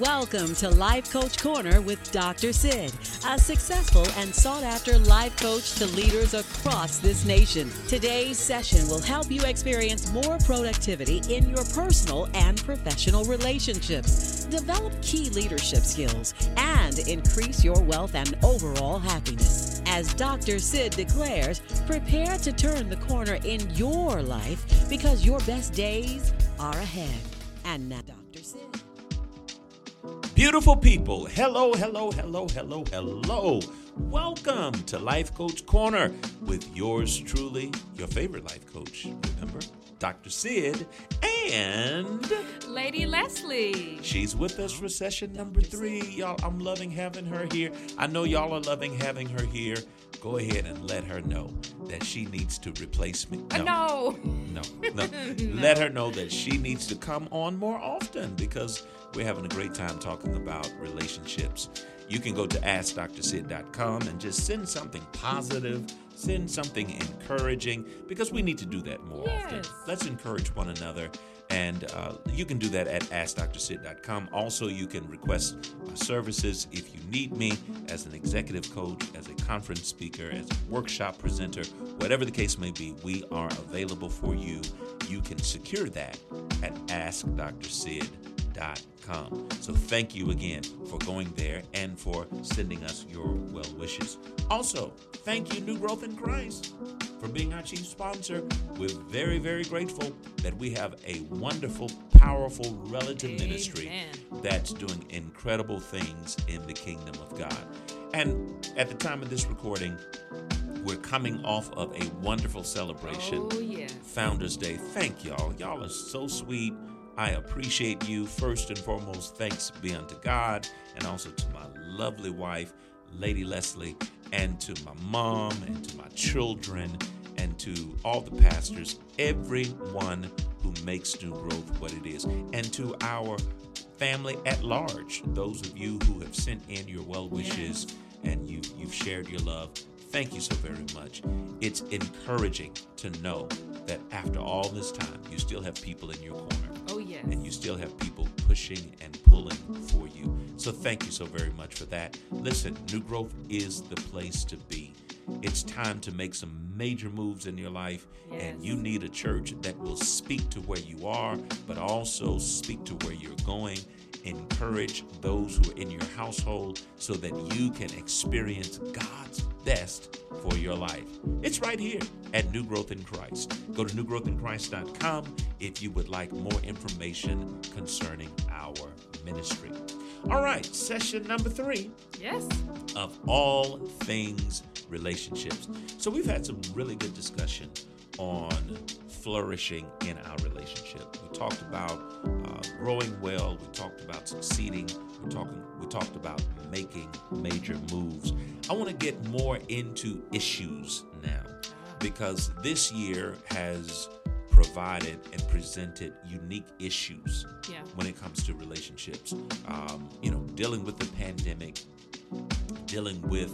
Welcome to Life Coach Corner with Dr. Sid, a successful and sought after life coach to leaders across this nation. Today's session will help you experience more productivity in your personal and professional relationships, develop key leadership skills, and increase your wealth and overall happiness. As Dr. Sid declares, prepare to turn the corner in your life because your best days are ahead. And now, Dr. Sid. Beautiful people, hello, hello, hello, hello, hello. Welcome to Life Coach Corner with yours truly, your favorite life coach. Remember, Dr. Sid and Lady Leslie. She's with us for session number three. Y'all, I'm loving having her here. I know y'all are loving having her here. Go ahead and let her know that she needs to replace me. Uh, no. No, no. Let her know that she needs to come on more often because we're having a great time talking about relationships. You can go to AskDrSid.com and just send something positive, send something encouraging, because we need to do that more often. Let's encourage one another. And uh, you can do that at AskDrSid.com. Also, you can request uh, services if you need me as an executive coach, as a conference speaker, as a workshop presenter, whatever the case may be, we are available for you. You can secure that at AskDrSid.com. So thank you again for going there and for sending us your well wishes. Also, thank you, New Growth in Christ, for being our chief sponsor. We're very, very grateful that we have a wonderful, powerful relative ministry that's doing incredible things in the kingdom of God. And at the time of this recording, we're coming off of a wonderful celebration. Oh, yes. Founders Day. Thank y'all. Y'all are so sweet. I appreciate you. First and foremost, thanks be unto God and also to my lovely wife, Lady Leslie, and to my mom and to my children and to all the pastors, everyone who makes New Growth what it is, and to our family at large, those of you who have sent in your well wishes and you, you've shared your love. Thank you so very much. It's encouraging to know that after all this time, you still have people in your corner yes. and you still have people pushing and pulling for you. So thank you so very much for that. Listen, New Growth is the place to be. It's time to make some major moves in your life, and you need a church that will speak to where you are, but also speak to where you're going. Encourage those who are in your household so that you can experience God's best for your life. It's right here at New Growth in Christ. Go to newgrowthinchrist.com if you would like more information concerning our ministry. All right, session number three Yes. of all things relationships. So we've had some really good discussion on flourishing in our relationship. We talked about uh, growing well. We talked about succeeding. We're talking. We talked about making major moves. I want to get more into issues now because this year has provided and presented unique issues Yeah. when it comes to relationships. Um, you know, dealing with the pandemic, dealing with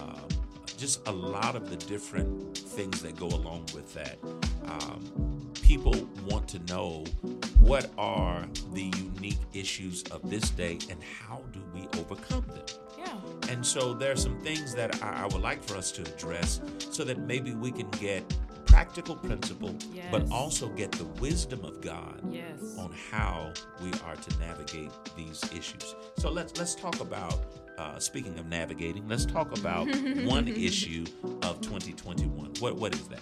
um, just a lot of the different things that go along with that. Um, people want to know what are the unique issues of this day and how do we overcome them. Yeah. And so there are some things that I, I would like for us to address so that maybe we can get practical principle, but also get the wisdom of God Yes. on how we are to navigate these issues. So let's let's talk about. Uh, speaking of navigating, let's talk about one issue of 2021. What what is that?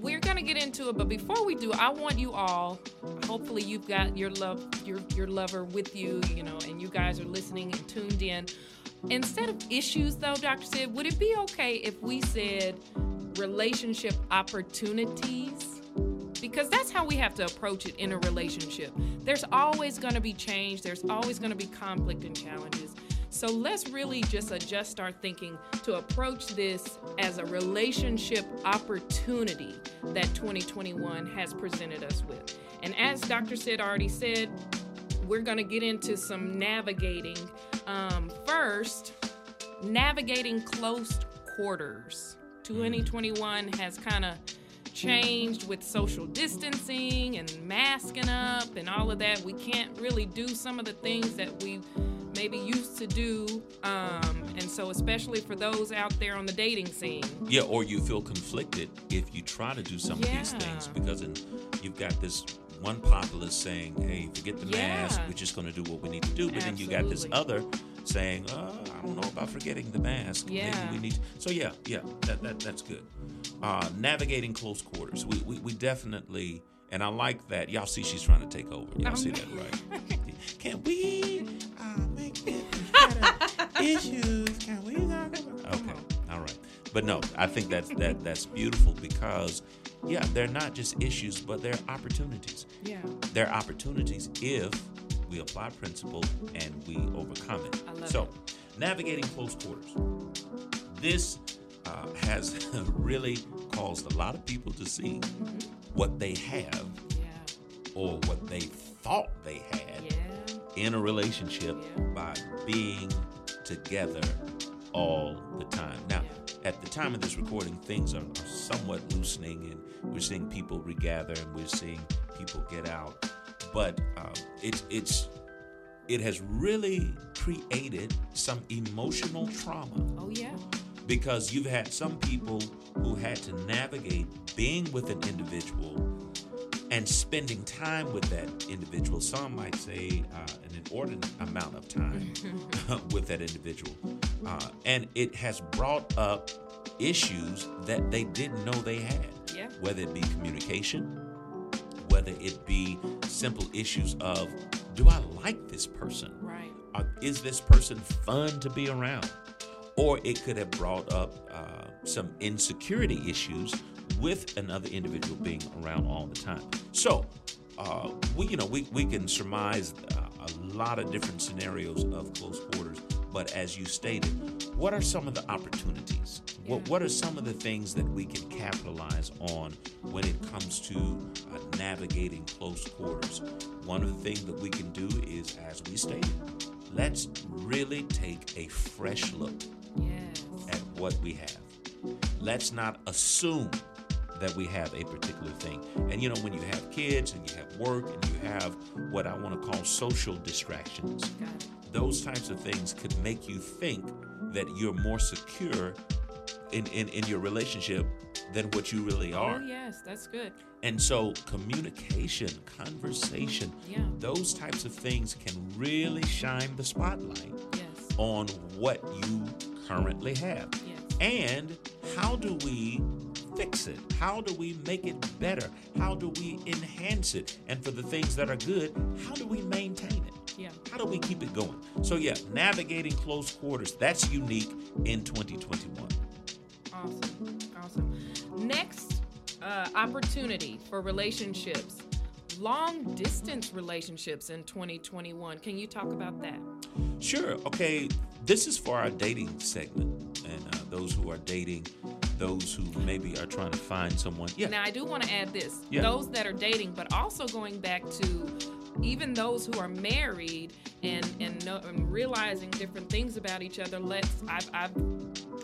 We're gonna get into it, but before we do, I want you all. Hopefully, you've got your love, your your lover with you, you know, and you guys are listening and tuned in. Instead of issues, though, Doctor Sid, would it be okay if we said relationship opportunities? Because that's how we have to approach it in a relationship. There's always going to be change. There's always going to be conflict and challenges. So let's really just adjust our thinking to approach this as a relationship opportunity that 2021 has presented us with. And as Dr. Sid already said, we're going to get into some navigating. Um, first, navigating close quarters. 2021 has kind of changed with social distancing and masking up and all of that. We can't really do some of the things that we maybe used to do. Um, and so, especially for those out there on the dating scene. Yeah, or you feel conflicted if you try to do some of these things because in, you've got this one populist saying, hey, forget the Yeah. mask, we're just going to do what we need to do. But then you got this other saying, uh, I don't know about forgetting the mask. Yeah. Maybe we need So, yeah, yeah, that, that that's good. Uh, navigating close quarters. We, we, we definitely, and I like that. Y'all see she's trying to take over. Y'all Um, see that, right? Can we issues? Can we talk about? Okay, all right. But no, I think that's that that's beautiful because, yeah, they're not just issues, but they're opportunities. Yeah. They're opportunities if we apply principle and we overcome it. So, it. navigating close quarters. This uh, has really caused a lot of people to see what they have Yeah. or what they thought they had Yeah. in a relationship Yeah. by being together all the time. Now, at the time of this recording, things are, are somewhat loosening, and we're seeing people regather, and we're seeing people get out. But um, it's it's it has really created some emotional trauma Oh yeah. because you've had some people who had to navigate being with an individual and spending time with that individual. Some might say uh, an inordinate amount of time with that individual. Uh, and it has brought up issues that they didn't know they had, Yeah. whether it be communication, whether it be simple issues of, do I like this person? Right. uh, is this person fun to be around? Or it could have brought up uh, some insecurity issues with another individual being around all the time. So, uh, we you know we, we can surmise uh, a lot of different scenarios of close quarters. But as you stated, what are some of the opportunities? What what are some of the things that we can capitalize on when it comes to uh, navigating close quarters? One of the things that we can do is, as we stated, let's really take a fresh look Yes. at what we have. Let's not assume that we have a particular thing. And you know, when you have kids and you have work and you have what I want to call social distractions, those types of things could make you think that you're more secure in, in, in your relationship than what you really oh, are. Oh yes, that's good. And so, communication, conversation, Yeah. those types of things can really shine the spotlight Yes. on what you currently have. Yes. And how do we fix it? How do we make it better? How do we enhance it? And for the things that are good, how do we maintain it? Yeah. How do we keep it going? So, yeah, navigating close quarters, that's unique in 2021. Awesome. Awesome. Next uh, opportunity for relationships. Long distance relationships in 2021. Can you talk about that? Sure. Okay. This is for our dating segment, and uh, those who are dating, those who maybe are trying to find someone. Yeah. Now, I do want to add this Yeah. those that are dating, but also going back to even those who are married and and, know, and realizing different things about each other. Let's I've, I've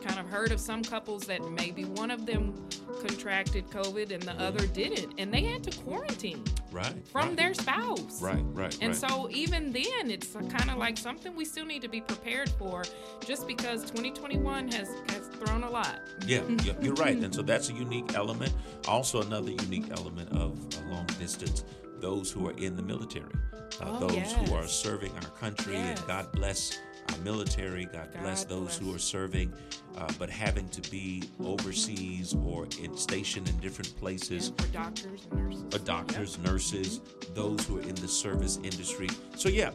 kind of heard of some couples that maybe one of them contracted COVID and the other didn't, and they had to quarantine right. from right. their spouse. Right. Right. And right. so even then, it's kind of like something we still need to be prepared for, just because 2021 has has thrown a lot. Yeah, yeah, you're right. And so that's a unique element. Also, another unique element of long distance, those who are in the military, uh, Oh, those who are serving our country, Yes. and God bless military, God, bless God those who are serving, uh, but having to be overseas or in stationed in different places. And for doctors nurses. uh, doctors, nurses, those who are in the service industry. So, yeah,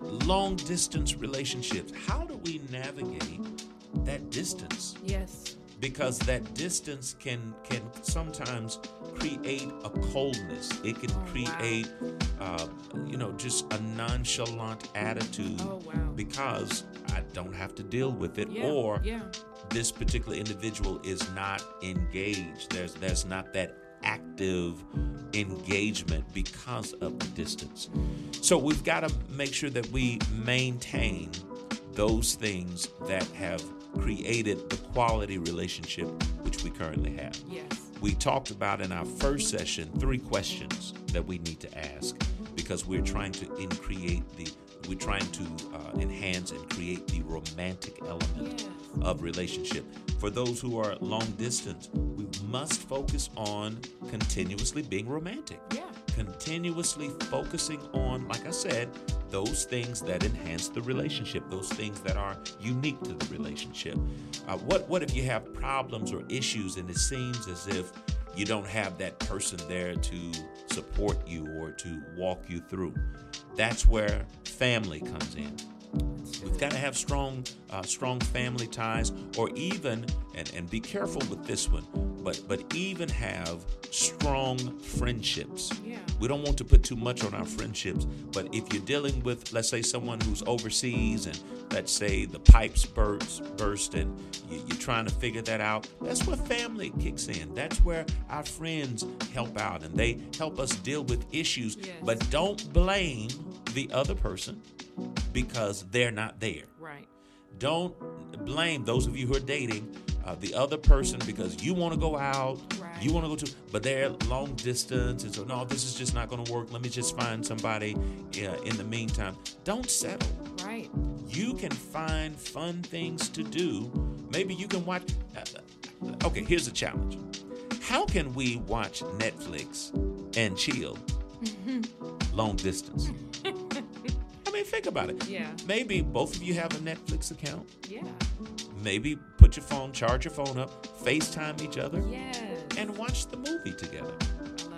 long distance relationships. How do we navigate that distance? Yes. Because that distance can can sometimes create a coldness. It can Oh, wow. create, uh, you know, just a nonchalant attitude. Oh, wow. Because I don't have to deal with it, Yeah. or yeah. this particular individual is not engaged. There's there's not that active engagement because of the distance. So we've got to make sure that we maintain those things that have created the quality relationship which we currently have. Yes. We talked about in our first session three questions that we need to ask because we're trying to in create the we're trying to uh, enhance and create the romantic element Yes. of relationship. For those who are long distance, we must focus on continuously being romantic. Yeah. Continuously focusing on, like I said, those things that enhance the relationship, those things that are unique to the relationship. Uh, what what if you have problems or issues and it seems as if you don't have that person there to support you or to walk you through? That's where family comes in. We've got to have strong, uh, strong family ties, or even, and, and be careful with this one, but but even have strong friendships. Yeah. We don't want to put too much on our friendships, but if you're dealing with, let's say, someone who's overseas, and let's say the pipes burst, burst, and you, you're trying to figure that out, that's where family kicks in. That's where our friends help out, and they help us deal with issues. Yes. But don't blame the other person because they're not there. Right. Don't blame those of you who are dating uh, the other person because you want to go out, Right. you want to go to, but they're long distance, and so no, this is just not going to work. Let me just find somebody uh, in the meantime. Don't settle. Right. You can find fun things to do. Maybe you can watch. Uh, okay, here's a challenge. How can we watch Netflix and chill long distance? I mean, think about it. Yeah. Maybe both of you have a Netflix account. Yeah. Maybe put your phone, charge your phone up, FaceTime each other, Yes. and watch the movie together.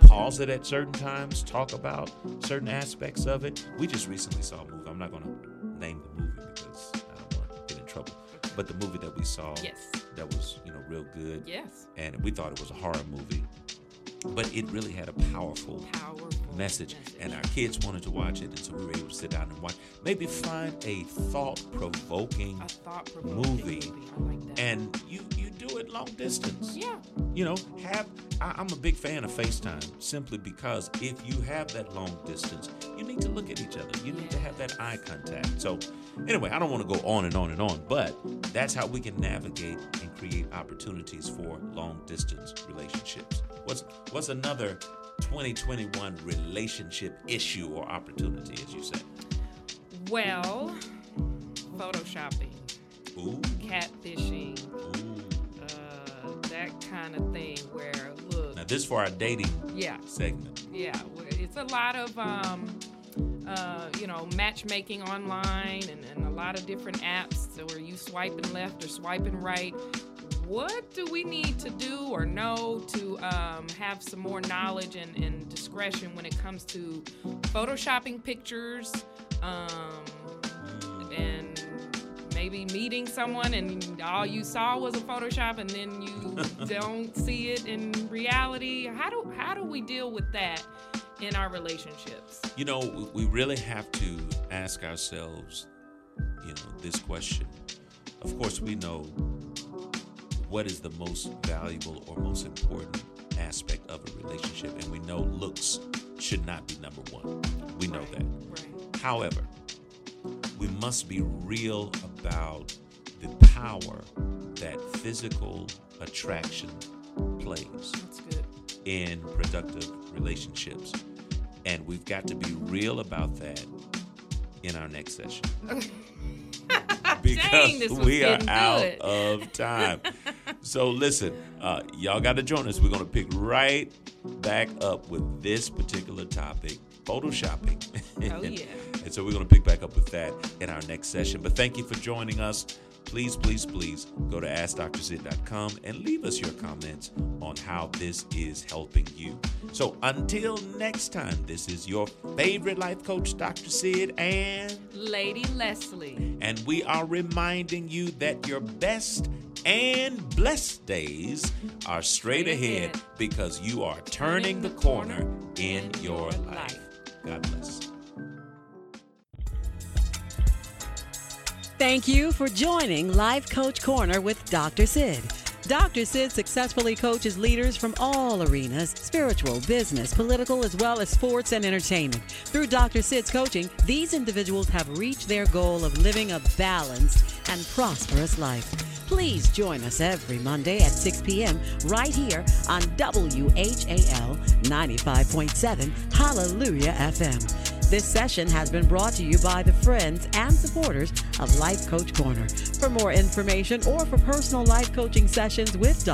Pause it at certain times, talk about certain aspects of it. We just recently saw a movie. I'm not going to name the movie because I don't want to get in trouble. But the movie that we saw Yes. that was, you know, real good. Yes. And we thought it was a horror movie. But it really had a powerful Powerful message, and our kids wanted to watch it, and so we were able to sit down and watch. Maybe find a thought-provoking A thought-provoking movie, I like and you you do it long distance. yeah. You know, have I, I'm a big fan of FaceTime simply because if you have that long distance, you need to look at each other. You need to have that eye contact. So, anyway, I don't want to go on and on and on, but that's how we can navigate and create opportunities for long distance relationships. What's what's another 2021 relationship issue or opportunity, as you say? Well, photoshopping, Ooh, catfishing, ooh. uh, that kind of thing. Where look, Now this for our dating yeah, segment. yeah, it's a lot of um, uh, you know matchmaking online and, and a lot of different apps so where you swiping left or swiping right. What do we need to do or know to um, have some more knowledge and, and discretion when it comes to photoshopping pictures um, and maybe meeting someone and all you saw was a Photoshop and then you don't see it in reality? How do how do we deal with that in our relationships? You know, we- we really have to ask ourselves, you know, this question. Of course, we know what is the most valuable or most important aspect of a relationship, and we know looks should not be number one. We know that. Right. However, we must be real about the power that physical attraction plays in productive relationships. And we've got to be real about that in our next session. because Dang, this we are getting out good. of time. so listen, uh, y'all got to join us. We're going to pick right back up with this particular topic, photoshopping. Oh, yeah. and so we're going to pick back up with that in our next session. But thank you for joining us. Please, please, please go to AskDrSid.com and leave us your comments on how this is helping you. So until next time, this is your favorite life coach, Dr. Sid, and Lady Leslie. and we are reminding you that your best and blessed days are straight ahead ahead. because you are turning the corner in your life. God bless. Thank you for joining Life Coach Corner with Dr. Sid. Dr. Sid successfully coaches leaders from all arenas spiritual, business, political, as well as sports and entertainment. Through Dr. Sid's coaching, these individuals have reached their goal of living a balanced and prosperous life. Please join us every Monday at 6 p.m. right here on WHAL 95.7 Hallelujah FM. This session has been brought to you by the friends and supporters of Life Coach Corner. For more information or for personal life coaching sessions with Dr.